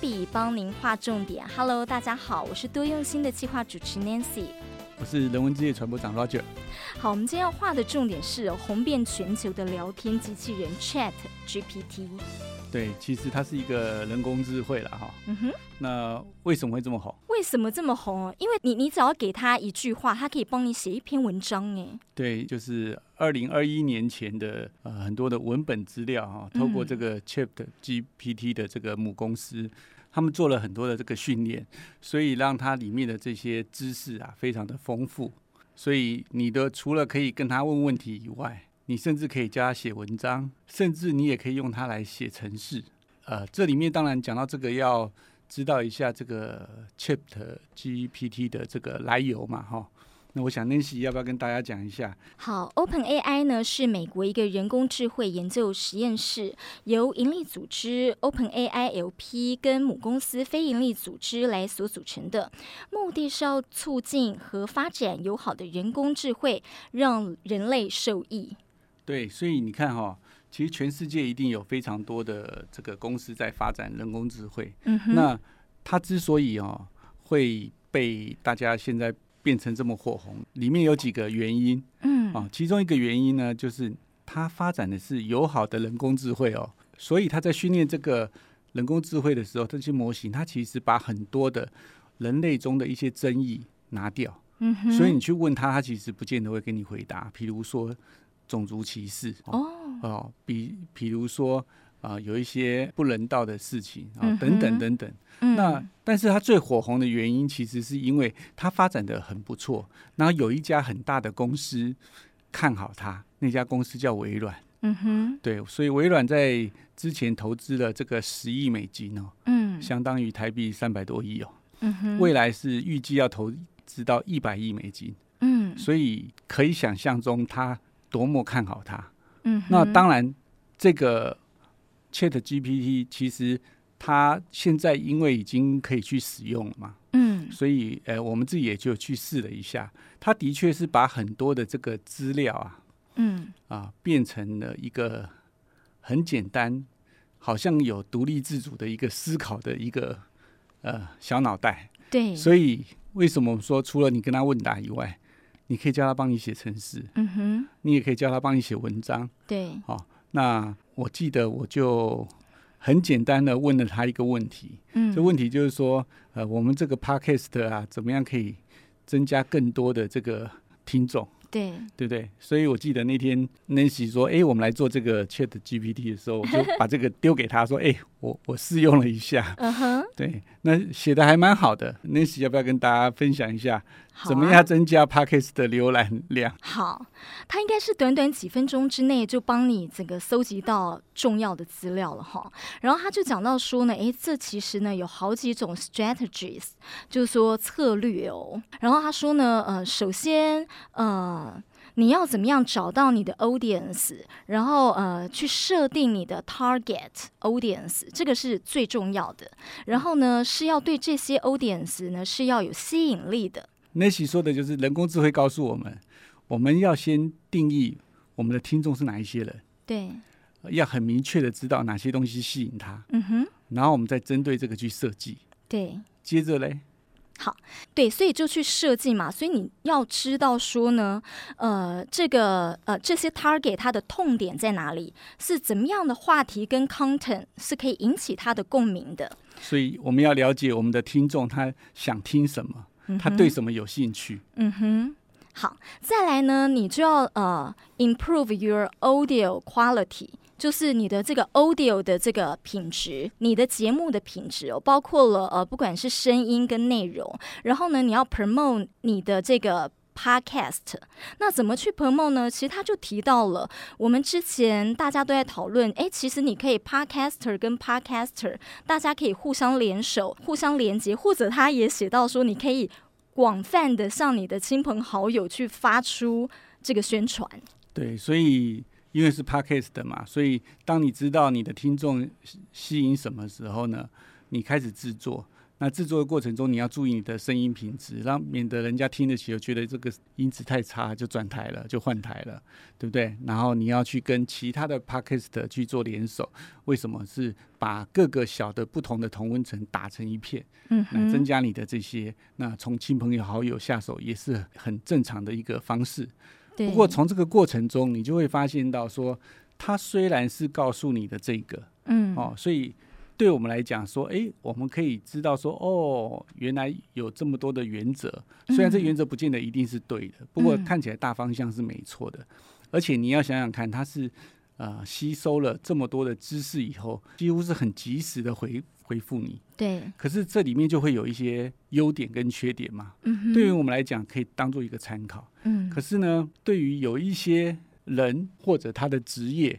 笔帮您画重点。Hello，大家好，我是多用心的计划主持 Nancy，我是人文之夜传播长 Roger。好，我们今天要画的重点是红遍全球的聊天机器人 Chat GPT。对，其实它是一个人工智慧了哈。嗯哼。那为什么会这么红？为什么这么红？因为你，你只要给他一句话，他可以帮你写一篇文章哎。对，就是二零二一年前的呃很多的文本资料哈，透过这个 Chat GPT 的这个母公司，嗯、他们做了很多的这个训练，所以让它里面的这些知识啊非常的丰富。所以你的除了可以跟他问问题以外，你甚至可以教他写文章，甚至你也可以用它来写程式。呃，这里面当然讲到这个，要知道一下这个 ChatGPT 的这个来由嘛，哈。那我想 Nancy 要不要跟大家讲一下？好，OpenAI 呢是美国一个人工智慧研究实验室，由盈利组织 OpenAI LP 跟母公司非盈利组织来所组成的，目的是要促进和发展友好的人工智慧，让人类受益。对，所以你看哈、哦，其实全世界一定有非常多的这个公司在发展人工智慧。嗯哼。那它之所以哦会被大家现在变成这么火红，里面有几个原因。嗯。啊，其中一个原因呢，就是它发展的是友好的人工智慧哦，所以它在训练这个人工智慧的时候，这些模型它其实把很多的人类中的一些争议拿掉。嗯哼。所以你去问他，他其实不见得会给你回答。比如说。种族歧视哦哦，比比如说啊、呃，有一些不人道的事情啊、哦，等等等等。嗯、那但是它最火红的原因，其实是因为它发展的很不错。然后有一家很大的公司看好它，那家公司叫微软。嗯哼，对，所以微软在之前投资了这个十亿美金哦，嗯，相当于台币三百多亿哦。嗯哼，未来是预计要投资到一百亿美金。嗯，所以可以想象中它。多么看好它？嗯，那当然，这个 ChatGPT 其实它现在因为已经可以去使用了嘛，嗯，所以呃，我们自己也就去试了一下。它的确是把很多的这个资料啊，嗯，啊，变成了一个很简单，好像有独立自主的一个思考的一个呃小脑袋。对，所以为什么说除了你跟他问答以外，你可以叫他帮你写程式，嗯哼，你也可以叫他帮你写文章，对，好、哦，那我记得我就很简单的问了他一个问题，嗯，这问题就是说，呃，我们这个 podcast 啊，怎么样可以增加更多的这个听众？对，对不对？所以我记得那天 Nancy 说：“哎，我们来做这个 Chat GPT 的时候，我就把这个丢给他说：‘哎，我我试用了一下。’嗯哼，对，那写的还蛮好的。Nancy 要不要跟大家分享一下，啊、怎么样增加 Podcast 的浏览量？好，它应该是短短几分钟之内就帮你整个搜集到重要的资料了哈。然后他就讲到说呢，哎，这其实呢有好几种 strategies，就是说策略哦。然后他说呢，呃，首先，呃。你要怎么样找到你的 audience，然后呃去设定你的 target audience，这个是最重要的。然后呢是要对这些 audience 呢是要有吸引力的。Nancy 说的就是人工智慧告诉我们，我们要先定义我们的听众是哪一些人，对，要很明确的知道哪些东西吸引他，嗯哼，然后我们再针对这个去设计，对，接着嘞。好，对，所以就去设计嘛。所以你要知道说呢，呃，这个呃这些 target 它的痛点在哪里，是怎么样的话题跟 content 是可以引起他的共鸣的。所以我们要了解我们的听众他想听什么，嗯、他对什么有兴趣。嗯哼，好，再来呢，你就要呃 improve your audio quality。就是你的这个 audio 的这个品质，你的节目的品质哦，包括了呃，不管是声音跟内容，然后呢，你要 promote 你的这个 podcast，那怎么去 promote 呢？其实他就提到了，我们之前大家都在讨论，哎，其实你可以 podcaster 跟 podcaster，大家可以互相联手、互相连接，或者他也写到说，你可以广泛的向你的亲朋好友去发出这个宣传。对，所以。因为是 Podcast 的嘛，所以当你知道你的听众吸引什么时候呢？你开始制作，那制作的过程中，你要注意你的声音品质，让免得人家听得起，又觉得这个音质太差，就转台了，就换台了，对不对？然后你要去跟其他的 Podcast 去做联手，为什么是把各个小的不同的同温层打成一片？嗯，来增加你的这些，那从亲朋友好友下手也是很正常的一个方式。不过从这个过程中，你就会发现到说，它虽然是告诉你的这个，嗯，哦，所以。对我们来讲，说，哎，我们可以知道说，哦，原来有这么多的原则。虽然这原则不见得一定是对的，不过看起来大方向是没错的。而且你要想想看，它是呃吸收了这么多的知识以后，几乎是很及时的回回复你。对。可是这里面就会有一些优点跟缺点嘛。嗯。对于我们来讲，可以当做一个参考。嗯。可是呢，对于有一些人或者他的职业，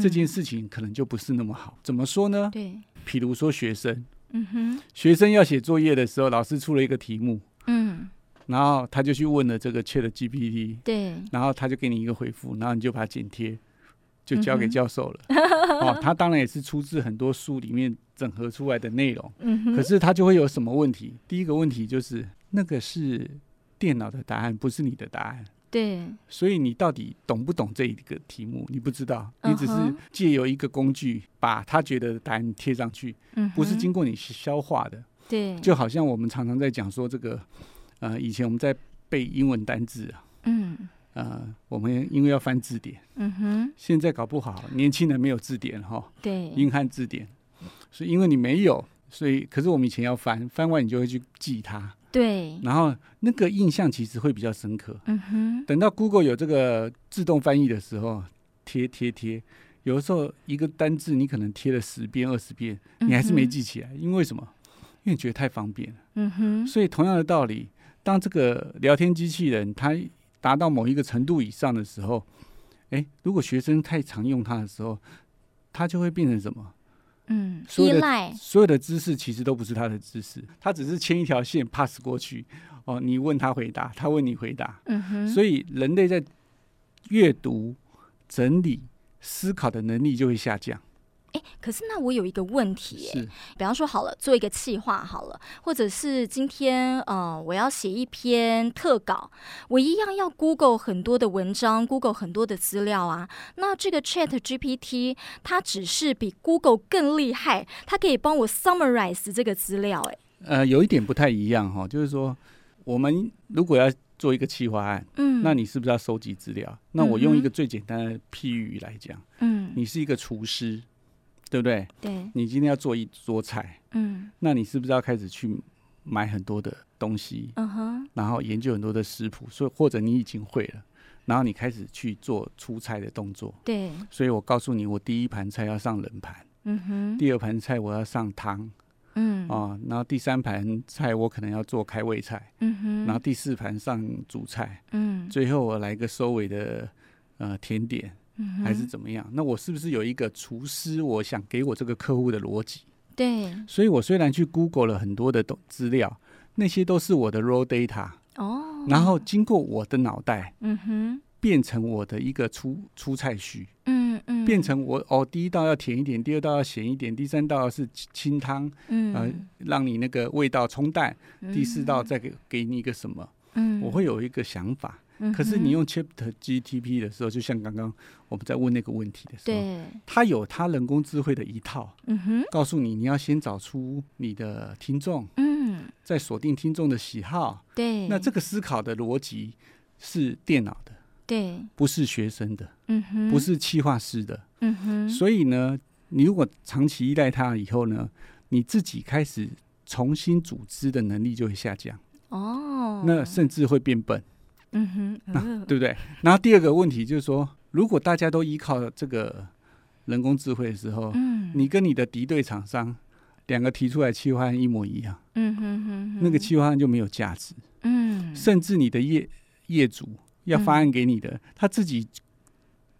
这件事情可能就不是那么好。怎么说呢？对。譬如说学生，嗯哼，学生要写作业的时候，老师出了一个题目，嗯，然后他就去问了这个 ChatGPT，对，然后他就给你一个回复，然后你就把它剪贴，就交给教授了。嗯、哦，他当然也是出自很多书里面整合出来的内容，嗯哼，可是他就会有什么问题？第一个问题就是那个是电脑的答案，不是你的答案。对，所以你到底懂不懂这一个题目？你不知道，你只是借由一个工具把他觉得的答案贴上去，嗯，不是经过你消化的。对，就好像我们常常在讲说这个，呃，以前我们在背英文单字啊，嗯，呃，我们因为要翻字典，嗯哼，现在搞不好年轻人没有字典哈，对，英汉字典，所以因为你没有，所以可是我们以前要翻，翻完你就会去记它。对，然后那个印象其实会比较深刻。嗯哼，等到 Google 有这个自动翻译的时候，贴贴贴，有的时候一个单字你可能贴了十遍、二十遍，你还是没记起来，因为什么？因为你觉得太方便了。嗯哼，所以同样的道理，当这个聊天机器人它达到某一个程度以上的时候，哎，如果学生太常用它的时候，它就会变成什么？嗯，依赖所有的知识其实都不是他的知识，他只是牵一条线 pass 过去。哦，你问他回答，他问你回答。嗯哼，所以人类在阅读、整理、思考的能力就会下降。哎，可是那我有一个问题，是，比方说好了，做一个企划好了，或者是今天呃，我要写一篇特稿，我一样要 Google 很多的文章，Google 很多的资料啊。那这个 Chat GPT 它只是比 Google 更厉害，它可以帮我 summarize 这个资料。哎，呃，有一点不太一样哈，就是说我们如果要做一个企划案，嗯，那你是不是要收集资料？那我用一个最简单的譬喻来讲，嗯，你是一个厨师。对不对？对，你今天要做一桌菜，嗯，那你是不是要开始去买很多的东西，嗯哼，然后研究很多的食谱，所以或者你已经会了，然后你开始去做出菜的动作，对，所以我告诉你，我第一盘菜要上冷盘，嗯哼，第二盘菜我要上汤，嗯，啊，然后第三盘菜我可能要做开胃菜，嗯哼，然后第四盘上主菜，嗯，最后我来个收尾的呃甜点。还是怎么样？那我是不是有一个厨师？我想给我这个客户的逻辑。对，所以我虽然去 Google 了很多的资料，那些都是我的 raw data。哦。然后经过我的脑袋，嗯哼，变成我的一个出出菜序。嗯嗯。变成我哦，第一道要甜一点，第二道要咸一点，第三道是清汤，嗯，呃，让你那个味道冲淡。第四道再给给你一个什么？嗯，我会有一个想法。可是你用 ChatGPT 的时候，就像刚刚我们在问那个问题的时候，它有它人工智慧的一套，告诉你你要先找出你的听众，再锁定听众的喜好，对，那这个思考的逻辑是电脑的，对，不是学生的，不是企划师的，所以呢，你如果长期依赖它以后呢，你自己开始重新组织的能力就会下降，哦，那甚至会变笨。嗯哼，对不对？然后第二个问题就是说，如果大家都依靠这个人工智慧的时候，嗯，你跟你的敌对厂商两个提出来企划案一模一样，嗯哼哼，那个企划案就没有价值，嗯，甚至你的业业主要发案给你的，嗯、他自己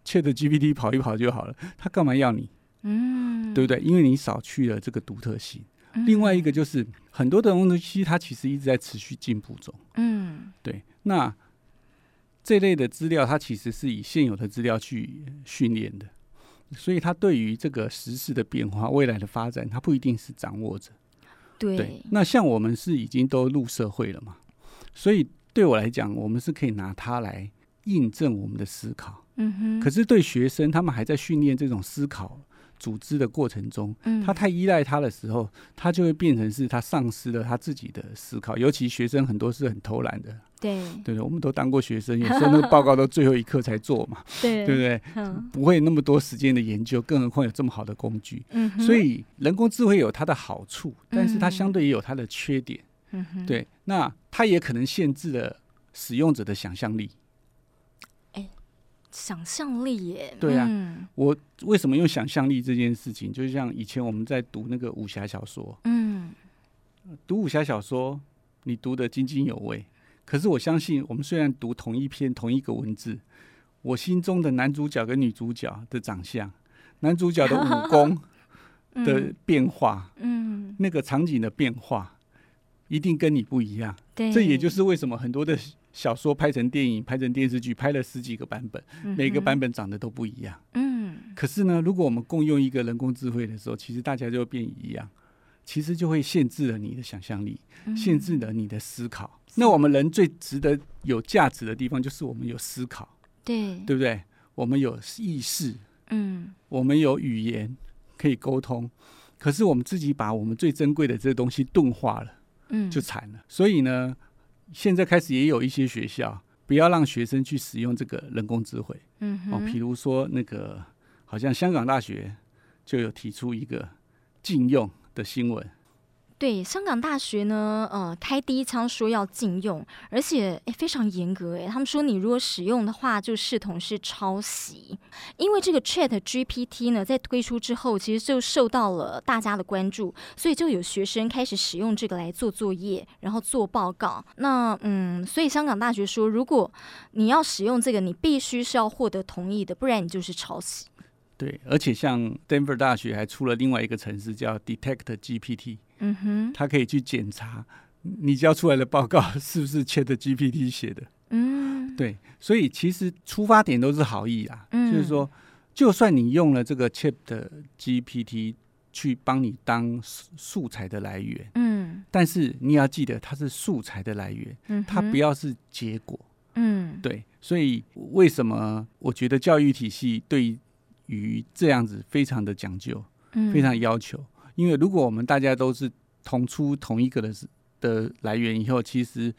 ChatGPT 跑一跑就好了，他干嘛要你？嗯，对不对？因为你少去了这个独特性。嗯、另外一个就是很多的东西，它其实一直在持续进步中，嗯，对，那。这类的资料，它其实是以现有的资料去训练的，所以它对于这个时事的变化、未来的发展，它不一定是掌握着。对，对，那像我们是已经都入社会了嘛，所以对我来讲，我们是可以拿它来印证我们的思考。嗯哼。可是对学生，他们还在训练这种思考。组织的过程中，他太依赖他的时候，他就会变成是他丧失了他自己的思考。尤其学生很多是很偷懒的，对对对，我们都当过学生，有时候那个报告都最后一刻才做嘛，对对不对？不会那么多时间的研究，更何况有这么好的工具。所以人工智慧有它的好处，但是它相对也有它的缺点。对，那它也可能限制了使用者的想象力。想象力耶，对啊，嗯、我为什么用想象力这件事情？就像以前我们在读那个武侠小说，嗯，读武侠小说，你读得津津有味。可是我相信，我们虽然读同一篇同一个文字，我心中的男主角跟女主角的长相，男主角的武功 的变化，嗯，嗯那个场景的变化，一定跟你不一样。对，这也就是为什么很多的。小说拍成电影，拍成电视剧，拍了十几个版本，每个版本长得都不一样。嗯，可是呢，如果我们共用一个人工智慧的时候，其实大家就会变一样，其实就会限制了你的想象力，嗯、限制了你的思考。是那我们人最值得有价值的地方，就是我们有思考，对，对不对？我们有意识，嗯，我们有语言可以沟通，可是我们自己把我们最珍贵的这个东西钝化了，嗯，就惨了。所以呢。现在开始也有一些学校不要让学生去使用这个人工智慧，嗯哼，哦，比如说那个好像香港大学就有提出一个禁用的新闻。对，香港大学呢，呃，开第一枪说要禁用，而且诶非常严格诶，他们说你如果使用的话，就视同是抄袭。因为这个 Chat GPT 呢，在推出之后，其实就受到了大家的关注，所以就有学生开始使用这个来做作业，然后做报告。那嗯，所以香港大学说，如果你要使用这个，你必须是要获得同意的，不然你就是抄袭。对，而且像 Denver 大学还出了另外一个程式叫 Detect GPT，嗯哼，他可以去检查你交出来的报告 是不是 Chat GPT 写的，嗯，对，所以其实出发点都是好意啊，嗯，就是说，就算你用了这个 Chat GPT 去帮你当素材的来源，嗯，但是你要记得它是素材的来源，嗯，它不要是结果，嗯，对，所以为什么我觉得教育体系对于这样子非常的讲究，非常要求，嗯、因为如果我们大家都是同出同一个的的来源以后，其实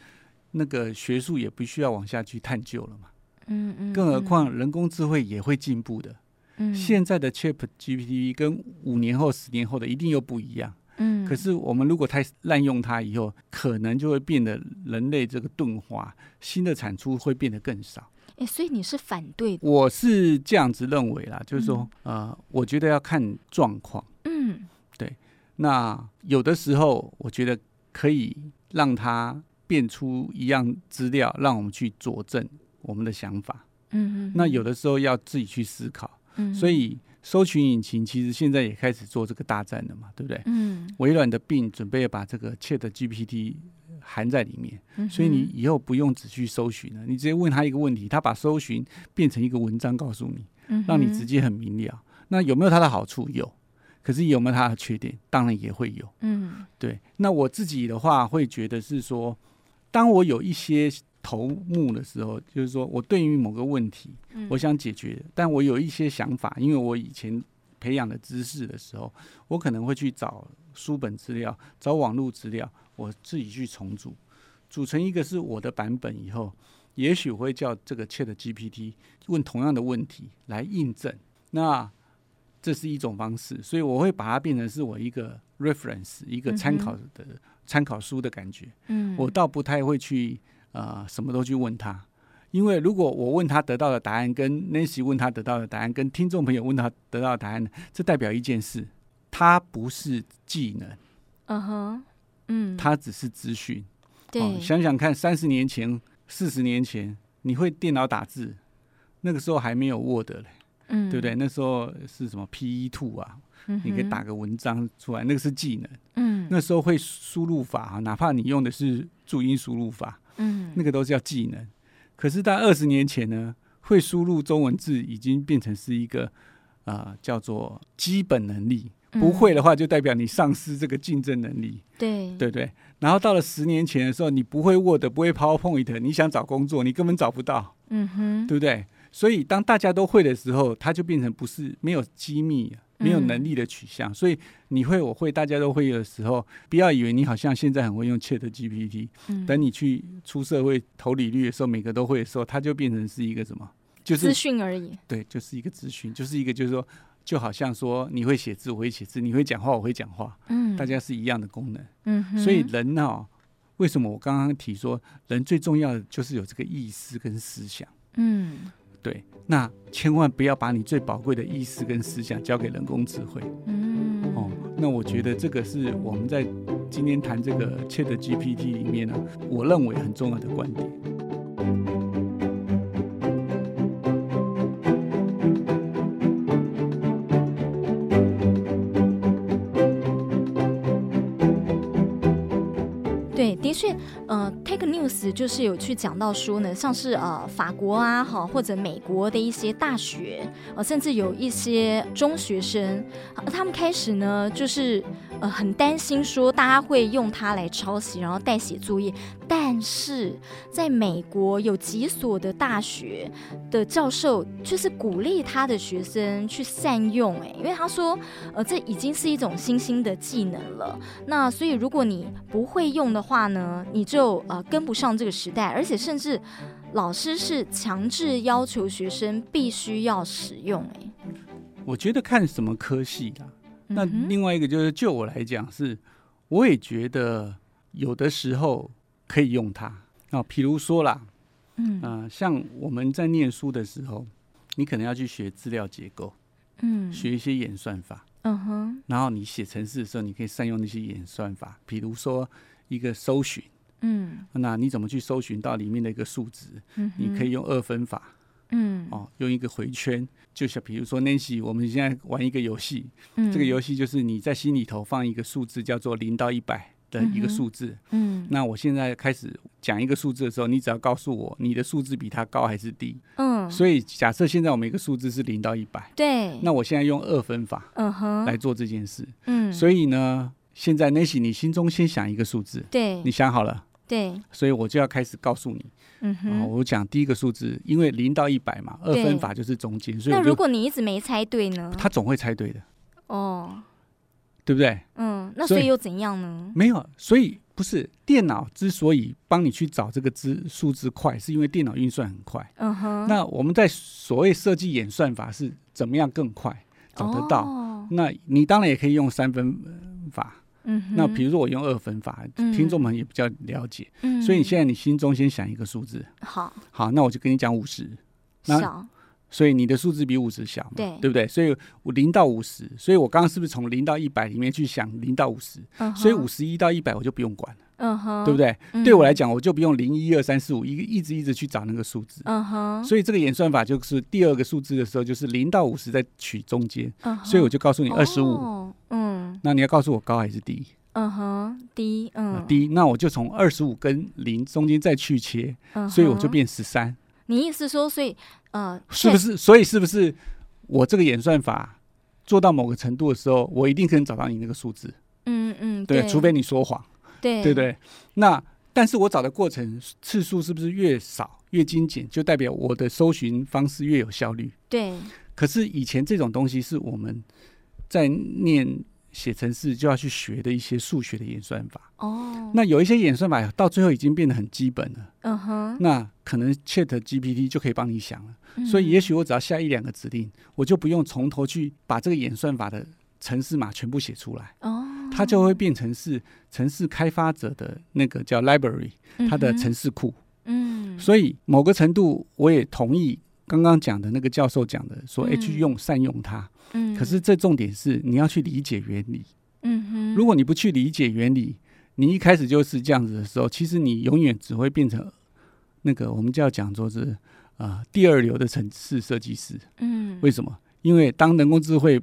那个学术也不需要往下去探究了嘛。嗯嗯。更何况人工智慧也会进步的。嗯。现在的 ChatGPT 跟五年后、十年后的一定又不一样。嗯。可是我们如果太滥用它以后，可能就会变得人类这个钝化，新的产出会变得更少。哎，所以你是反对的？我是这样子认为啦，就是说，嗯、呃，我觉得要看状况。嗯，对。那有的时候，我觉得可以让他变出一样资料，让我们去佐证我们的想法。嗯哼哼。那有的时候要自己去思考。嗯。所以，搜寻引擎其实现在也开始做这个大战了嘛，对不对？嗯。微软的 Bing 准备要把这个 Chat GPT。含在里面，所以你以后不用只去搜寻了，你直接问他一个问题，他把搜寻变成一个文章告诉你，让你直接很明了。那有没有它的好处？有，可是有没有它的缺点？当然也会有。嗯，对。那我自己的话会觉得是说，当我有一些头目的时候，就是说我对于某个问题，我想解决，但我有一些想法，因为我以前培养的知识的时候，我可能会去找书本资料，找网络资料。我自己去重组，组成一个是我的版本以后，也许会叫这个 Chat GPT 问同样的问题来印证。那这是一种方式，所以我会把它变成是我一个 reference，一个参考的参考书的感觉。嗯，我倒不太会去呃什么都去问他，因为如果我问他得到的答案跟 Nancy 问他得到的答案跟听众朋友问他得到的答案，这代表一件事，它不是技能。嗯哼。嗯，它只是资讯。对、哦，想想看，三十年前、四十年前，你会电脑打字，那个时候还没有 Word 嘞，嗯，对不对？那时候是什么 PE Two 啊？嗯、你可以打个文章出来，那个是技能。嗯，那时候会输入法，哪怕你用的是注音输入法，嗯，那个都是叫技能。可是，在二十年前呢，会输入中文字已经变成是一个啊、呃，叫做基本能力。不会的话，就代表你丧失这个竞争能力。对对对。然后到了十年前的时候，你不会 Word，不会 PowerPoint，你想找工作，你根本找不到。嗯哼，对不对？所以当大家都会的时候，它就变成不是没有机密、没有能力的取向。嗯、所以你会，我会，大家都会的时候，不要以为你好像现在很会用 Chat GPT，、嗯、等你去出社会投履历的时候，每个都会的时候，它就变成是一个什么？就是资讯而已。对，就是一个资讯，就是一个就是说。就好像说你会写字，我会写字；你会讲话，我会讲话。嗯，大家是一样的功能。嗯，所以人呢、哦，为什么我刚刚提说人最重要的就是有这个意识跟思想？嗯，对。那千万不要把你最宝贵的意识跟思想交给人工智慧。嗯，哦，那我觉得这个是我们在今天谈这个 ChatGPT 里面呢，我认为很重要的观点。就是有去讲到说呢，像是呃法国啊，哈或者美国的一些大学，呃，甚至有一些中学生，他们开始呢就是。呃，很担心说大家会用它来抄袭，然后代写作业。但是在美国有几所的大学的教授却是鼓励他的学生去善用，哎，因为他说，呃，这已经是一种新兴的技能了。那所以如果你不会用的话呢，你就呃跟不上这个时代，而且甚至老师是强制要求学生必须要使用，哎。我觉得看什么科系啊。那另外一个就是，就我来讲是，我也觉得有的时候可以用它啊。比如说啦，嗯啊、呃，像我们在念书的时候，你可能要去学资料结构，嗯，学一些演算法，嗯哼。然后你写程式的时候，你可以善用那些演算法，比如说一个搜寻，嗯，那你怎么去搜寻到里面的一个数值？嗯，你可以用二分法。嗯，哦，用一个回圈，就是比如说 Nancy，我们现在玩一个游戏，嗯，这个游戏就是你在心里头放一个数字，叫做零到一百的一个数字，嗯，那我现在开始讲一个数字的时候，你只要告诉我你的数字比它高还是低，嗯，所以假设现在我们一个数字是零到一百，对，那我现在用二分法，嗯哼，来做这件事，嗯，所以呢，现在 Nancy，你心中先想一个数字，对，你想好了，对，所以我就要开始告诉你。嗯哼，我讲第一个数字，因为零到一百嘛，二分法就是中间，所以那如果你一直没猜对呢？他总会猜对的，哦，对不对？嗯，那所以又怎样呢？没有，所以不是电脑之所以帮你去找这个字数字快，是因为电脑运算很快。嗯哼，那我们在所谓设计演算法是怎么样更快找得到？哦，那你当然也可以用三分法。嗯，那比如说我用二分法，嗯、听众们也比较了解，嗯，所以你现在你心中先想一个数字，好，好，那我就跟你讲五十，那所以你的数字比五十小嘛，对，对不对？所以我零到五十，所以我刚刚是不是从零到一百里面去想零到五十，嗯，所以五十一到一百我就不用管了，嗯哼，对不对？嗯、对我来讲，我就不用零一二三四五一个一直一直去找那个数字，嗯哼，所以这个演算法就是第二个数字的时候，就是零到五十再取中间，嗯，所以我就告诉你二十五，嗯。那你要告诉我高还是低？嗯哼，低，嗯，低。那我就从二十五跟零中间再去切，嗯，所以我就变十三。你意思说，所以呃，是不是？所以是不是我这个演算法做到某个程度的时候，我一定可以找到你那个数字？嗯嗯，对，对，除非你说谎，对对对。那但是我找的过程次数是不是越少越精简，就代表我的搜寻方式越有效率？对。可是以前这种东西是我们在念。写程式就要去学的一些数学的演算法。哦，那有一些演算法到最后已经变得很基本了，嗯哼，那可能 Chat GPT 就可以帮你想了，嗯、所以也许我只要下一两个指令，我就不用从头去把这个演算法的程式码全部写出来。哦，它就会变成是程式开发者的那个叫 library，它的程式库，嗯，所以某个程度我也同意。刚刚讲的那个教授讲的，说，哎，去用善用它。嗯，可是这重点是你要去理解原理。嗯哼，如果你不去理解原理，你一开始就是这样子的时候，其实你永远只会变成那个我们就要讲说是啊、呃、第二流的城市设计师。嗯，为什么？因为当人工智慧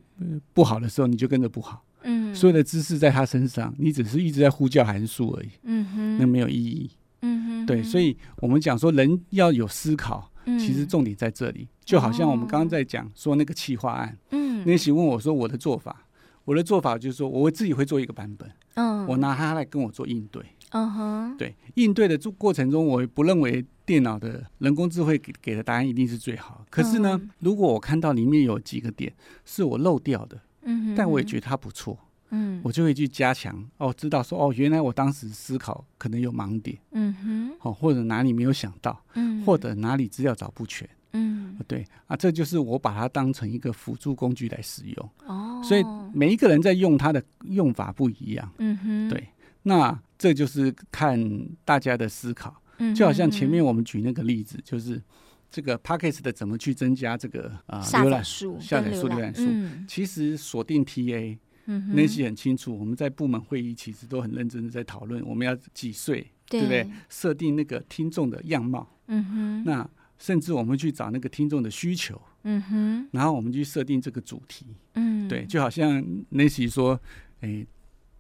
不好的时候，你就跟着不好。嗯，所有的知识在他身上，你只是一直在呼叫函数而已。嗯哼，那没有意义。嗯哼，对，所以我们讲说人要有思考。其实重点在这里，就好像我们刚刚在讲说那个企划案，嗯，那些问我说我的做法，我的做法就是说，我会自己会做一个版本，嗯，我拿它来跟我做应对。嗯哼，对，应对的过程中，我不认为电脑的人工智慧给给的答案一定是最好。可是呢，嗯、如果我看到里面有几个点是我漏掉的，嗯哼，但我也觉得它不错，嗯，我就会去加强。哦，知道说哦，原来我当时思考可能有盲点，嗯哼，哦，或者哪里没有想到，嗯，或者哪里资料找不全，嗯，对啊，这就是我把它当成一个辅助工具来使用。哦，所以每一个人在用它的用法不一样，嗯哼，对。那这就是看大家的思考，就好像前面我们举那个例子，就是这个 p a c k a g e 的怎么去增加这个啊浏览数、下载数、浏览数。其实锁定 TA，那些很清楚。我们在部门会议其实都很认真的在讨论，我们要几岁，对不对？设定那个听众的样貌，嗯哼。那甚至我们去找那个听众的需求，嗯哼。然后我们去设定这个主题，嗯，对，就好像 Nancy 说，哎。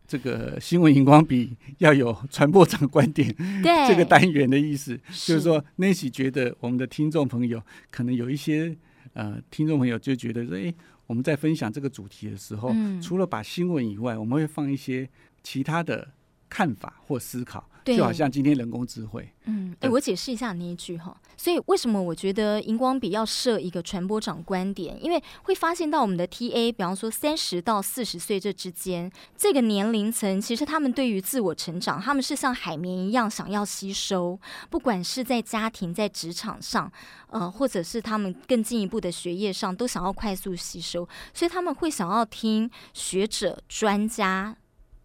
这个新闻荧光笔要有传播长观点，对 这个单元的意思，是就是说，Nancy 觉得我们的听众朋友可能有一些呃，听众朋友就觉得说，哎，我们在分享这个主题的时候，嗯、除了把新闻以外，我们会放一些其他的看法或思考。对就好像今天人工智慧，嗯，哎、欸，我解释一下那一句哈。所以为什么我觉得荧光笔要设一个传播长观点？因为会发现到我们的 TA，比方说三十到四十岁这之间这个年龄层，其实他们对于自我成长，他们是像海绵一样想要吸收，不管是在家庭、在职场上，呃，或者是他们更进一步的学业上，都想要快速吸收，所以他们会想要听学者、专家。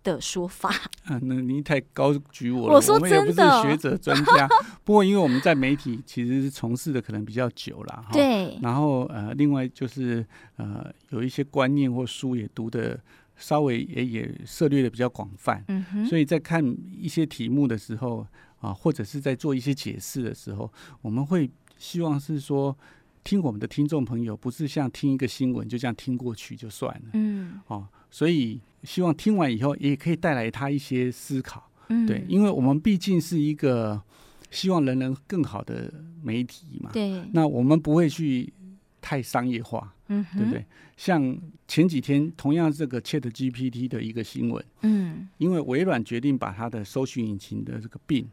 的说法 啊，那您太高举我了。我说真的，我们也不是学者专家。不过，因为我们在媒体其实是从事的可能比较久了，对。然后呃，另外就是呃，有一些观念或书也读的稍微也也涉猎的比较广泛。嗯哼。所以在看一些题目的时候啊，或者是在做一些解释的时候，我们会希望是说，听我们的听众朋友不是像听一个新闻就这样听过去就算了。嗯。哦，所以。希望听完以后也可以带来他一些思考，嗯，对，因为我们毕竟是一个希望人人更好的媒体嘛，对，那我们不会去太商业化，嗯哼，对不对？像前几天同样这个 Chat GPT 的一个新闻，嗯，因为微软决定把它的搜寻引擎的这个 Bing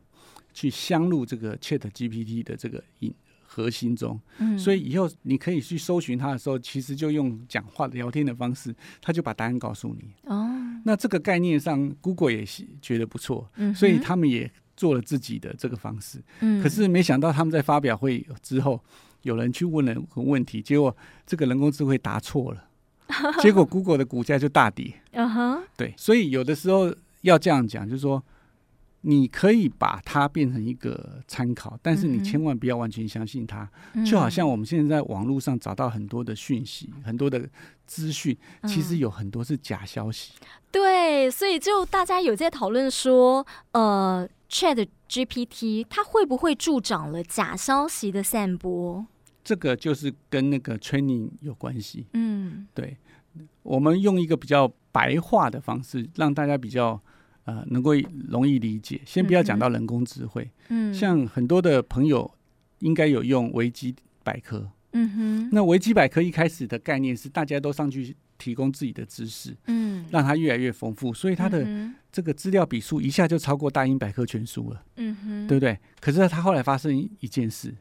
去镶入这个 Chat GPT 的这个引。核心中，嗯，所以以后你可以去搜寻他的时候，其实就用讲话聊天的方式，他就把答案告诉你。哦，那这个概念上，Google 也是觉得不错，嗯，所以他们也做了自己的这个方式。嗯，可是没想到他们在发表会之后，有人去问了个问题，结果这个人工智慧答错了，结果 Google 的股价就大跌。嗯哼，对，所以有的时候要这样讲，就是说。你可以把它变成一个参考，但是你千万不要完全相信它。嗯、就好像我们现在在网络上找到很多的讯息、嗯、很多的资讯，其实有很多是假消息。对，所以就大家有在讨论说，呃，Chat GPT 它会不会助长了假消息的散播？这个就是跟那个 training 有关系。嗯，对，我们用一个比较白话的方式，让大家比较。呃，能够容易理解。先不要讲到人工智慧，嗯，像很多的朋友应该有用维基百科，嗯哼。那维基百科一开始的概念是大家都上去提供自己的知识，嗯，让它越来越丰富，所以它的这个资料笔数一下就超过大英百科全书了，嗯哼，对不对？可是它后来发生一件事，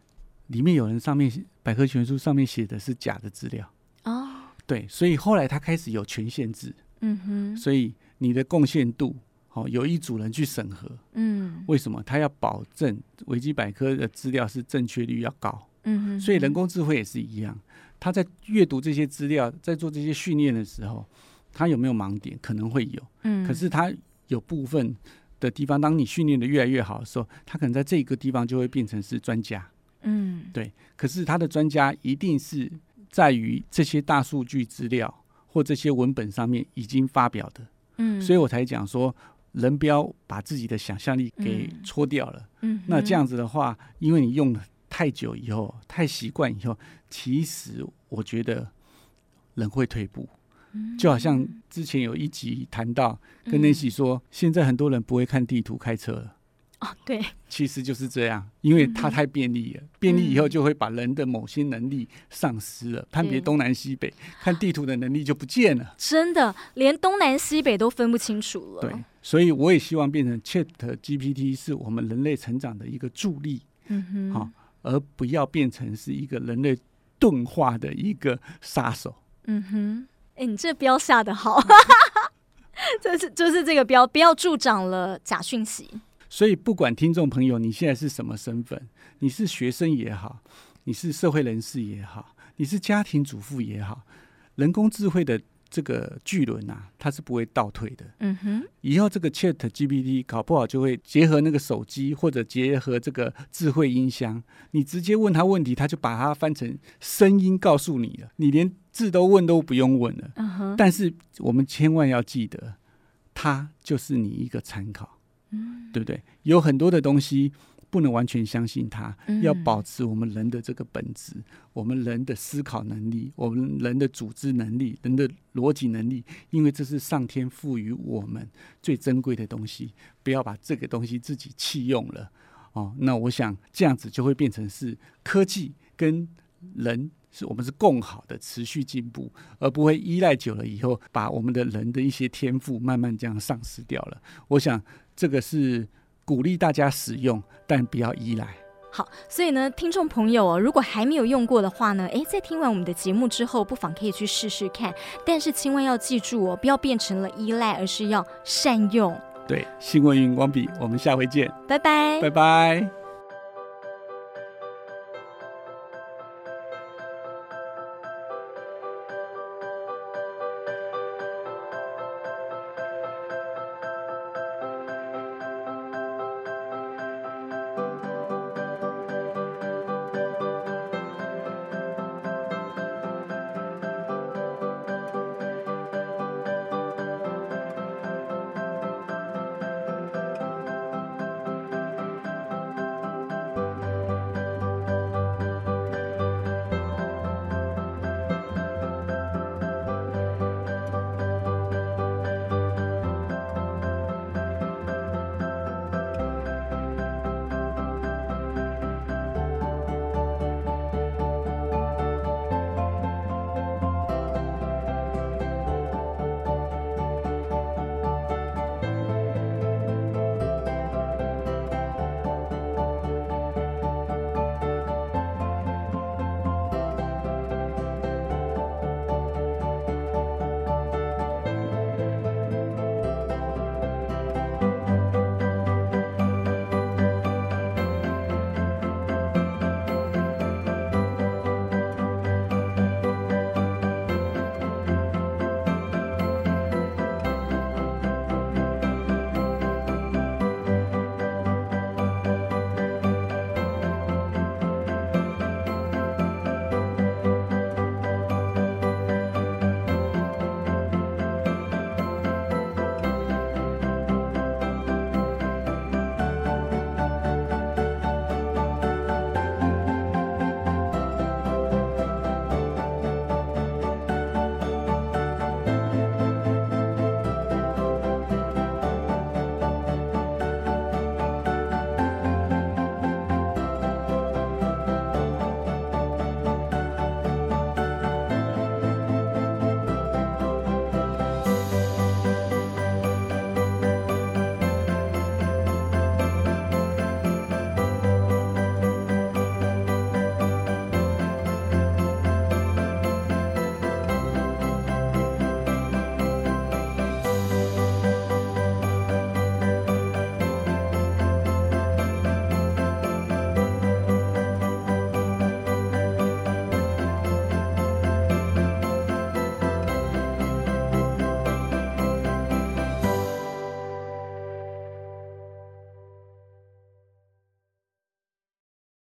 里面有人上面百科全书上面写的是假的资料，哦，对，所以后来它开始有权限制，嗯哼，所以你的贡献度。哦，有一组人去审核，嗯，为什么他要保证维基百科的资料是正确率要高？嗯哼，所以人工智慧也是一样，他在阅读这些资料，在做这些训练的时候，他有没有盲点？可能会有，嗯，可是他有部分的地方，当你训练的越来越好的时候，他可能在这个地方就会变成是专家，嗯，对。可是他的专家一定是在于这些大数据资料或这些文本上面已经发表的，嗯，所以我才讲说。人不要把自己的想象力给戳掉了。嗯，那这样子的话，因为你用了太久以后，太习惯以后，其实我觉得人会退步。就好像之前有一集谈到，跟 Nancy 说，现在很多人不会看地图开车了。哦，对，其实就是这样，因为它太便利了，嗯、便利以后就会把人的某些能力丧失了，嗯、判别东南西北、看地图的能力就不见了。真的，连东南西北都分不清楚了。对，所以我也希望变成 Chat GPT 是我们人类成长的一个助力，嗯哼，好，而不要变成是一个人类钝化的一个杀手。嗯哼，哎，你这标下的好，这是就是这个标，不要助长了假讯息。所以，不管听众朋友你现在是什么身份，你是学生也好，你是社会人士也好，你是家庭主妇也好，人工智慧的这个巨轮啊，它是不会倒退的。嗯哼，以后这个 Chat GPT 搞不好就会结合那个手机，或者结合这个智慧音箱，你直接问他问题，他就把它翻成声音告诉你了，你连字都问都不用问了。嗯哼，但是我们千万要记得，它就是你一个参考。嗯，对不对？有很多的东西不能完全相信它，嗯、要保持我们人的这个本质，我们人的思考能力，我们人的组织能力，人的逻辑能力，因为这是上天赋予我们最珍贵的东西，不要把这个东西自己弃用了哦。那我想这样子就会变成是科技跟人。是我们是共好的，持续进步，而不会依赖久了以后，把我们的人的一些天赋慢慢这样丧失掉了。我想这个是鼓励大家使用，但不要依赖。好，所以呢，听众朋友哦，如果还没有用过的话呢，诶，在听完我们的节目之后，不妨可以去试试看。但是千万要记住哦，不要变成了依赖，而是要善用。对，新闻荧光笔，我们下回见，拜拜，拜拜。